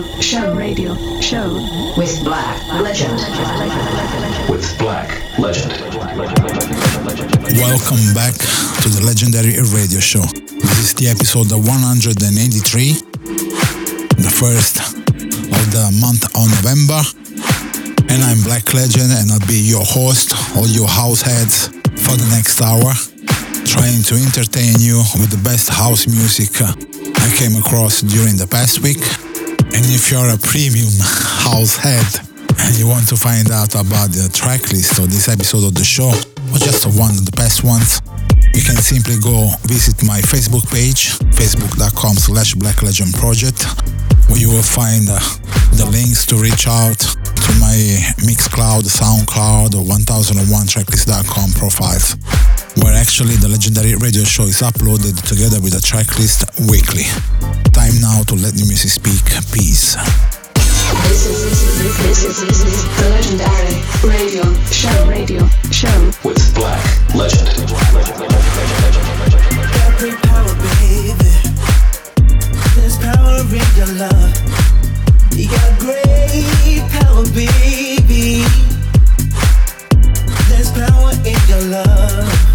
radio show radio show with Black Legend. With Black Legend. Welcome back to the legendary radio show. This is the episode 183, the first of the month of November. And I'm Black Legend, and I'll be your host, all your house heads, for the next hour, trying to entertain you with the best house music I came across during the past week. And if you're a premium house head and you want to find out about the track list of this episode of the show, or just one of the best ones, you can simply go visit my Facebook page, facebook.com slash Black Legend Project, where you will find uh, the links to reach out to my Mixcloud, SoundCloud, or 1001tracklist.com profiles, where actually the legendary radio show is uploaded together with the tracklist weekly. Time now to let the music speak. Peace. This is this is this is the legendary radio show radio show With Black Legend. great power, baby. There's power in your love. Great power, baby. There's power in your love.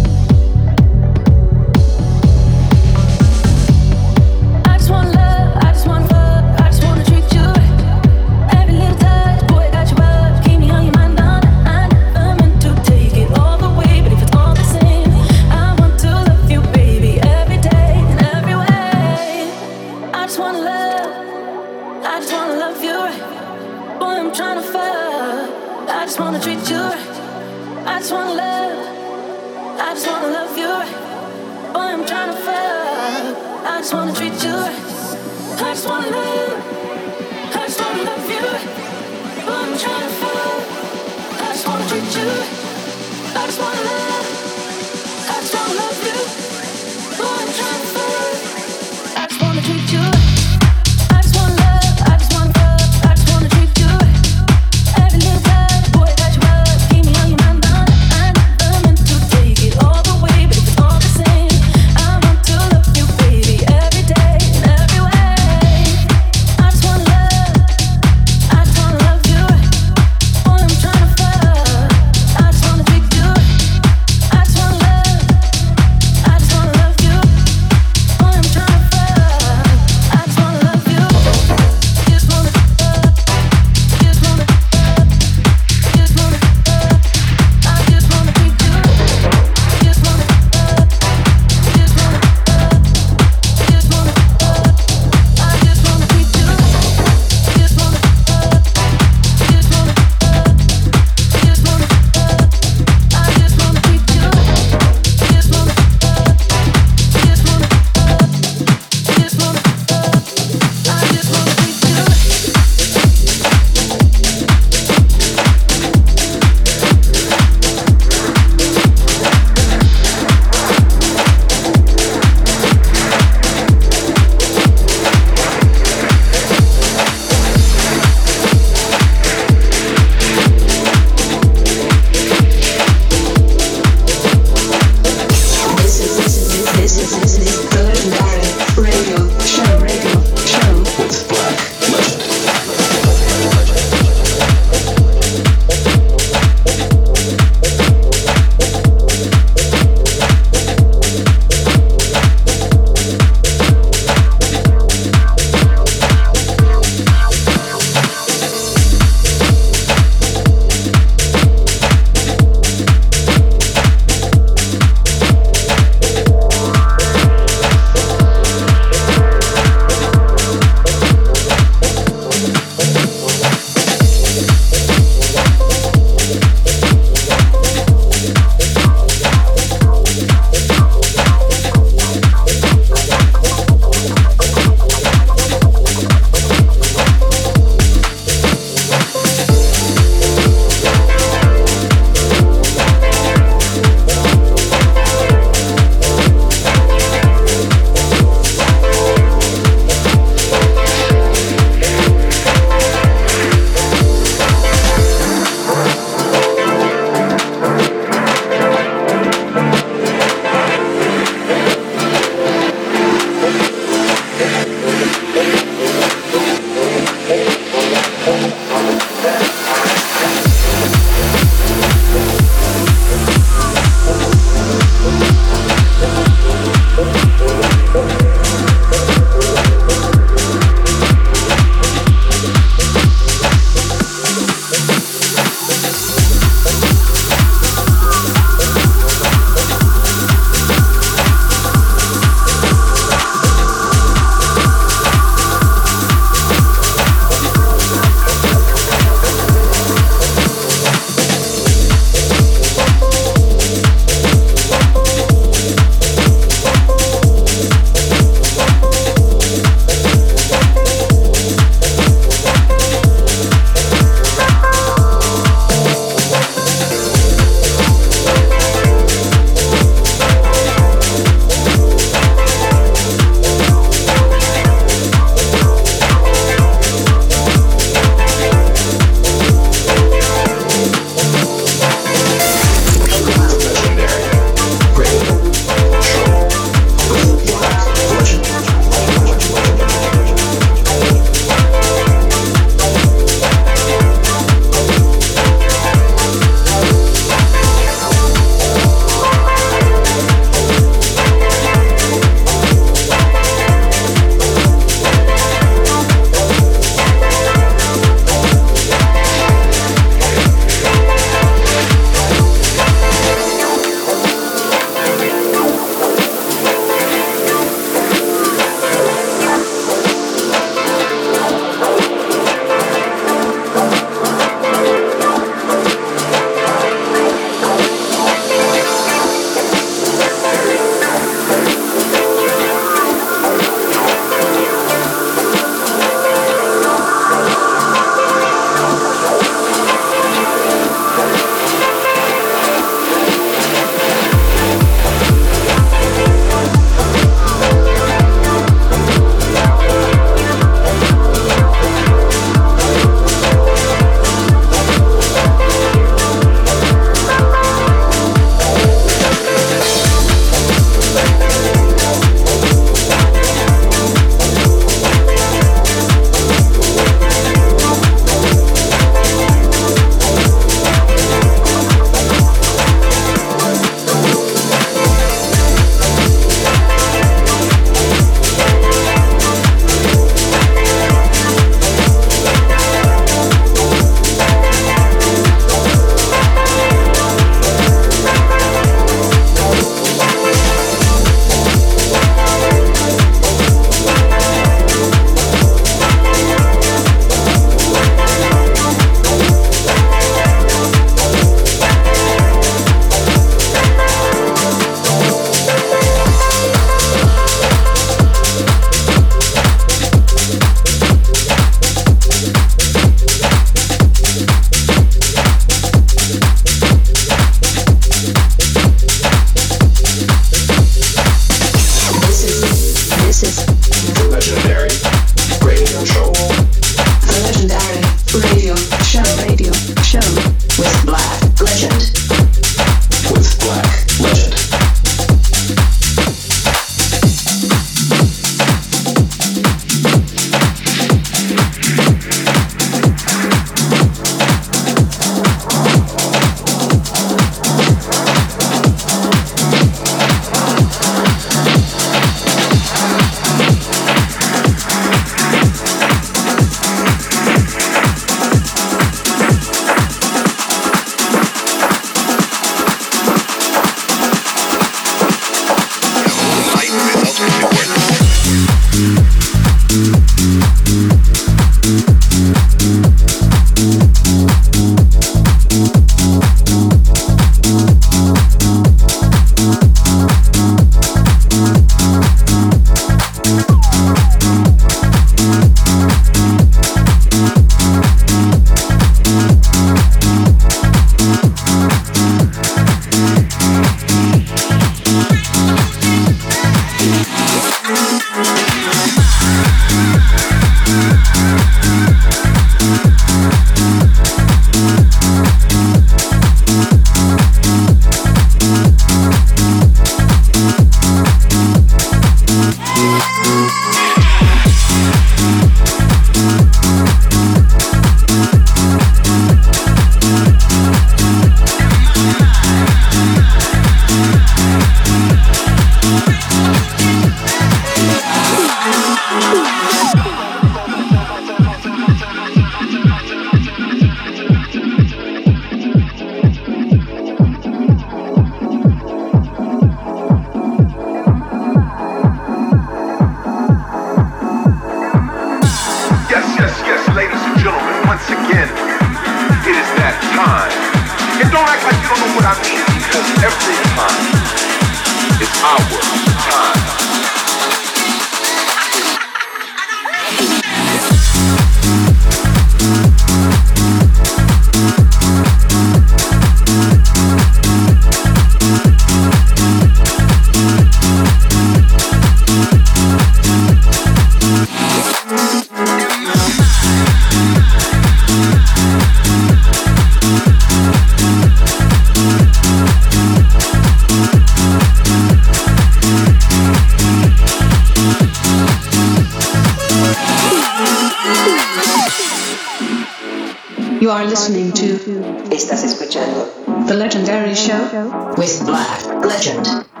Legendary Show with Black Legend.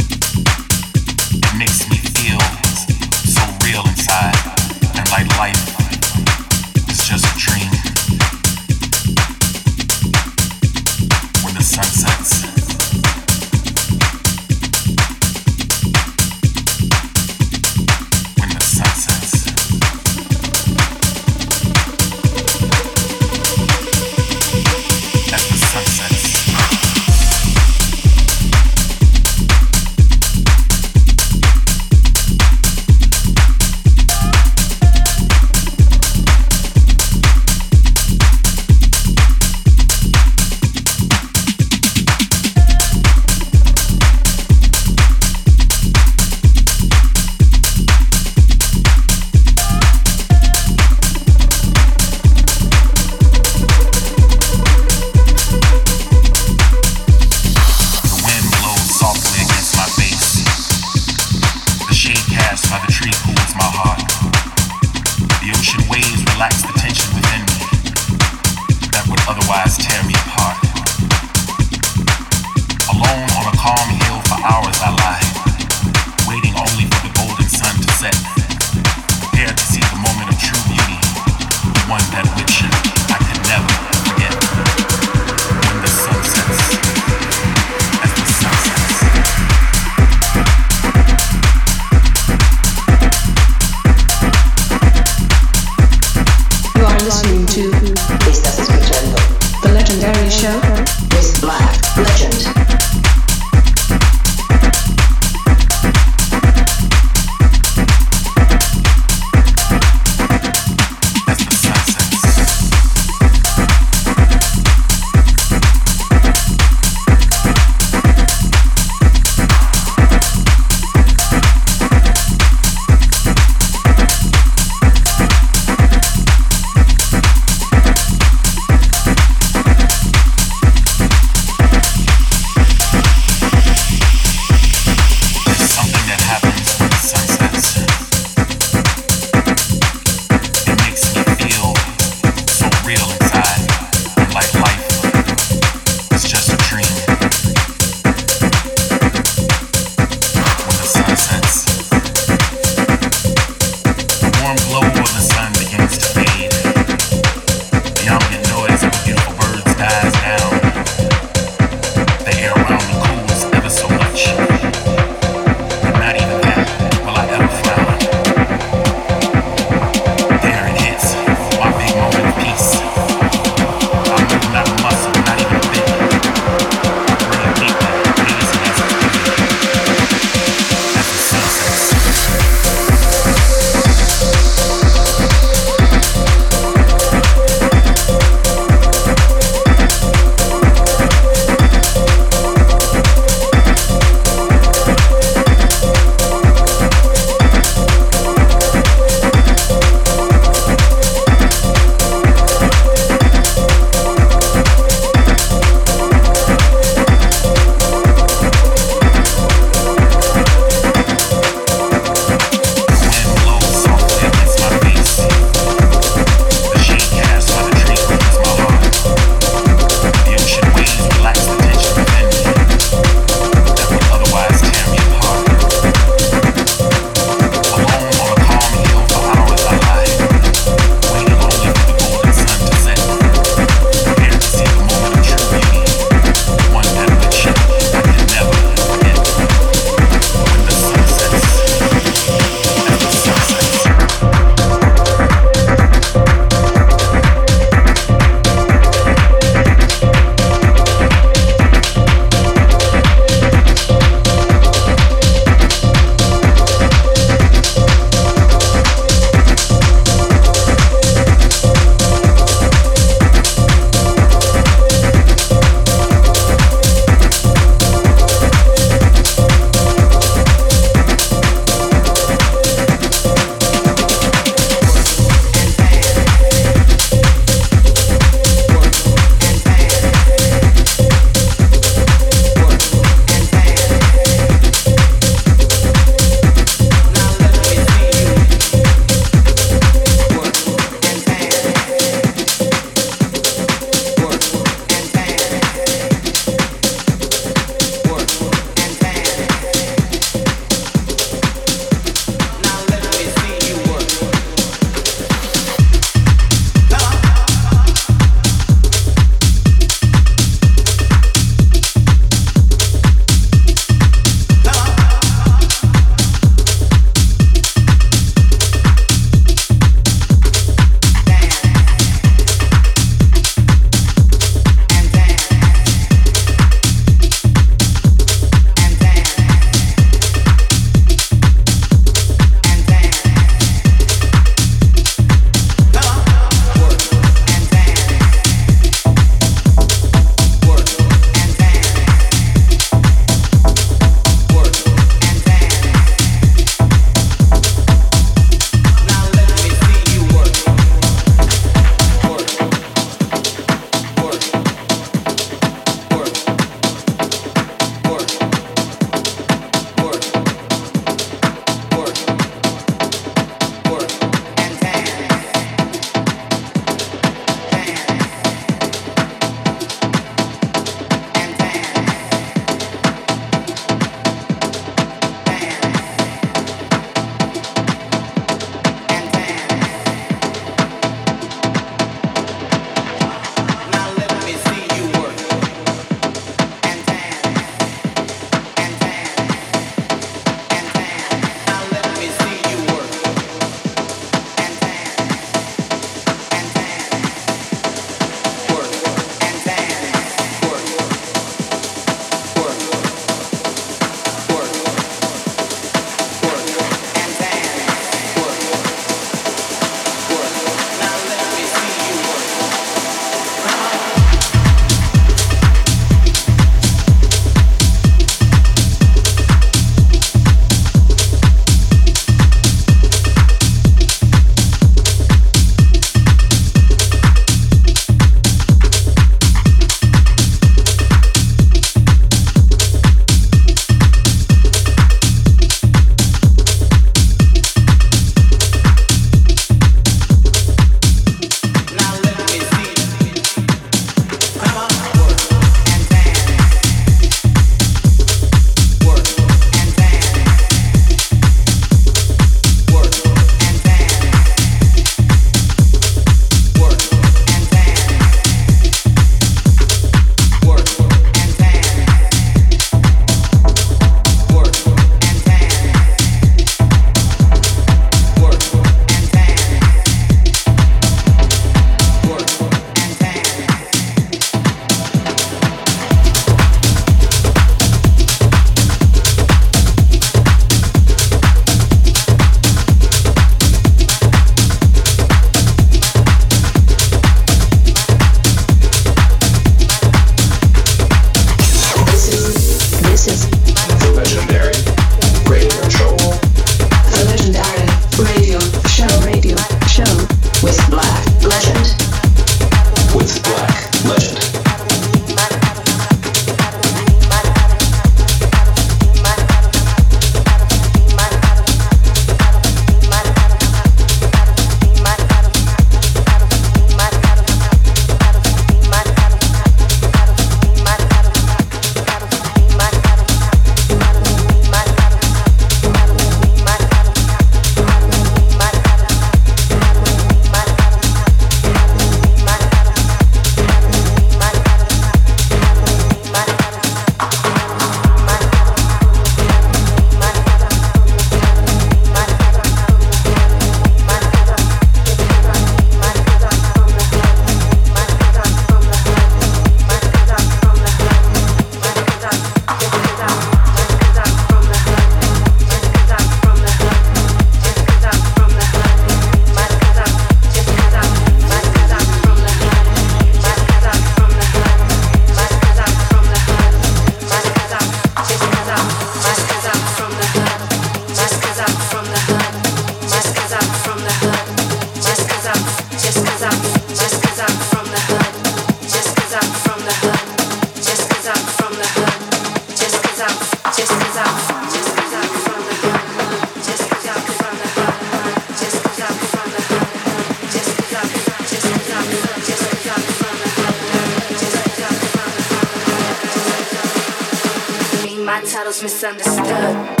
Misunderstood.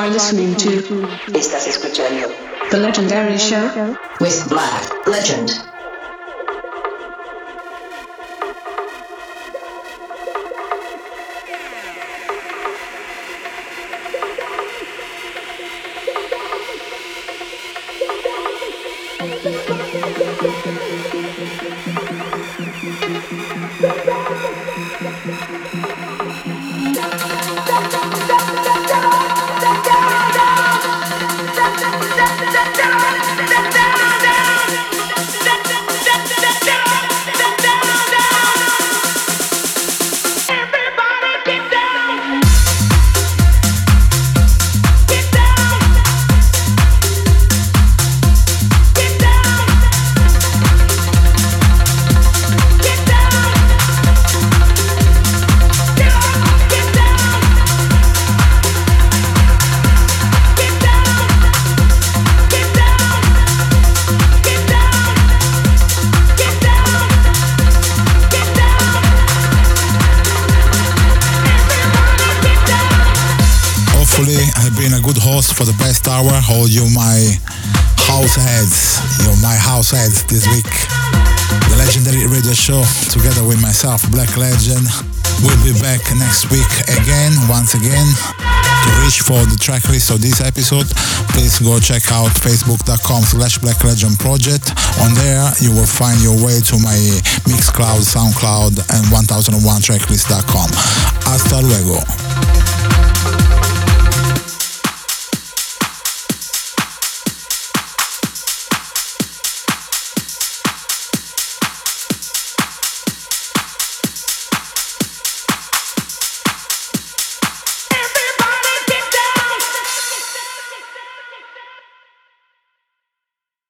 Are listening to Estás escuchando The Legendary Show with Black Legend. Black Legend, will be back next week again, once again. To reach for the track list of this episode, please go check out facebook.com slash Black Legend Project. On there, you will find your way to my Mixcloud, Soundcloud, and 1001tracklist.com. Hasta luego.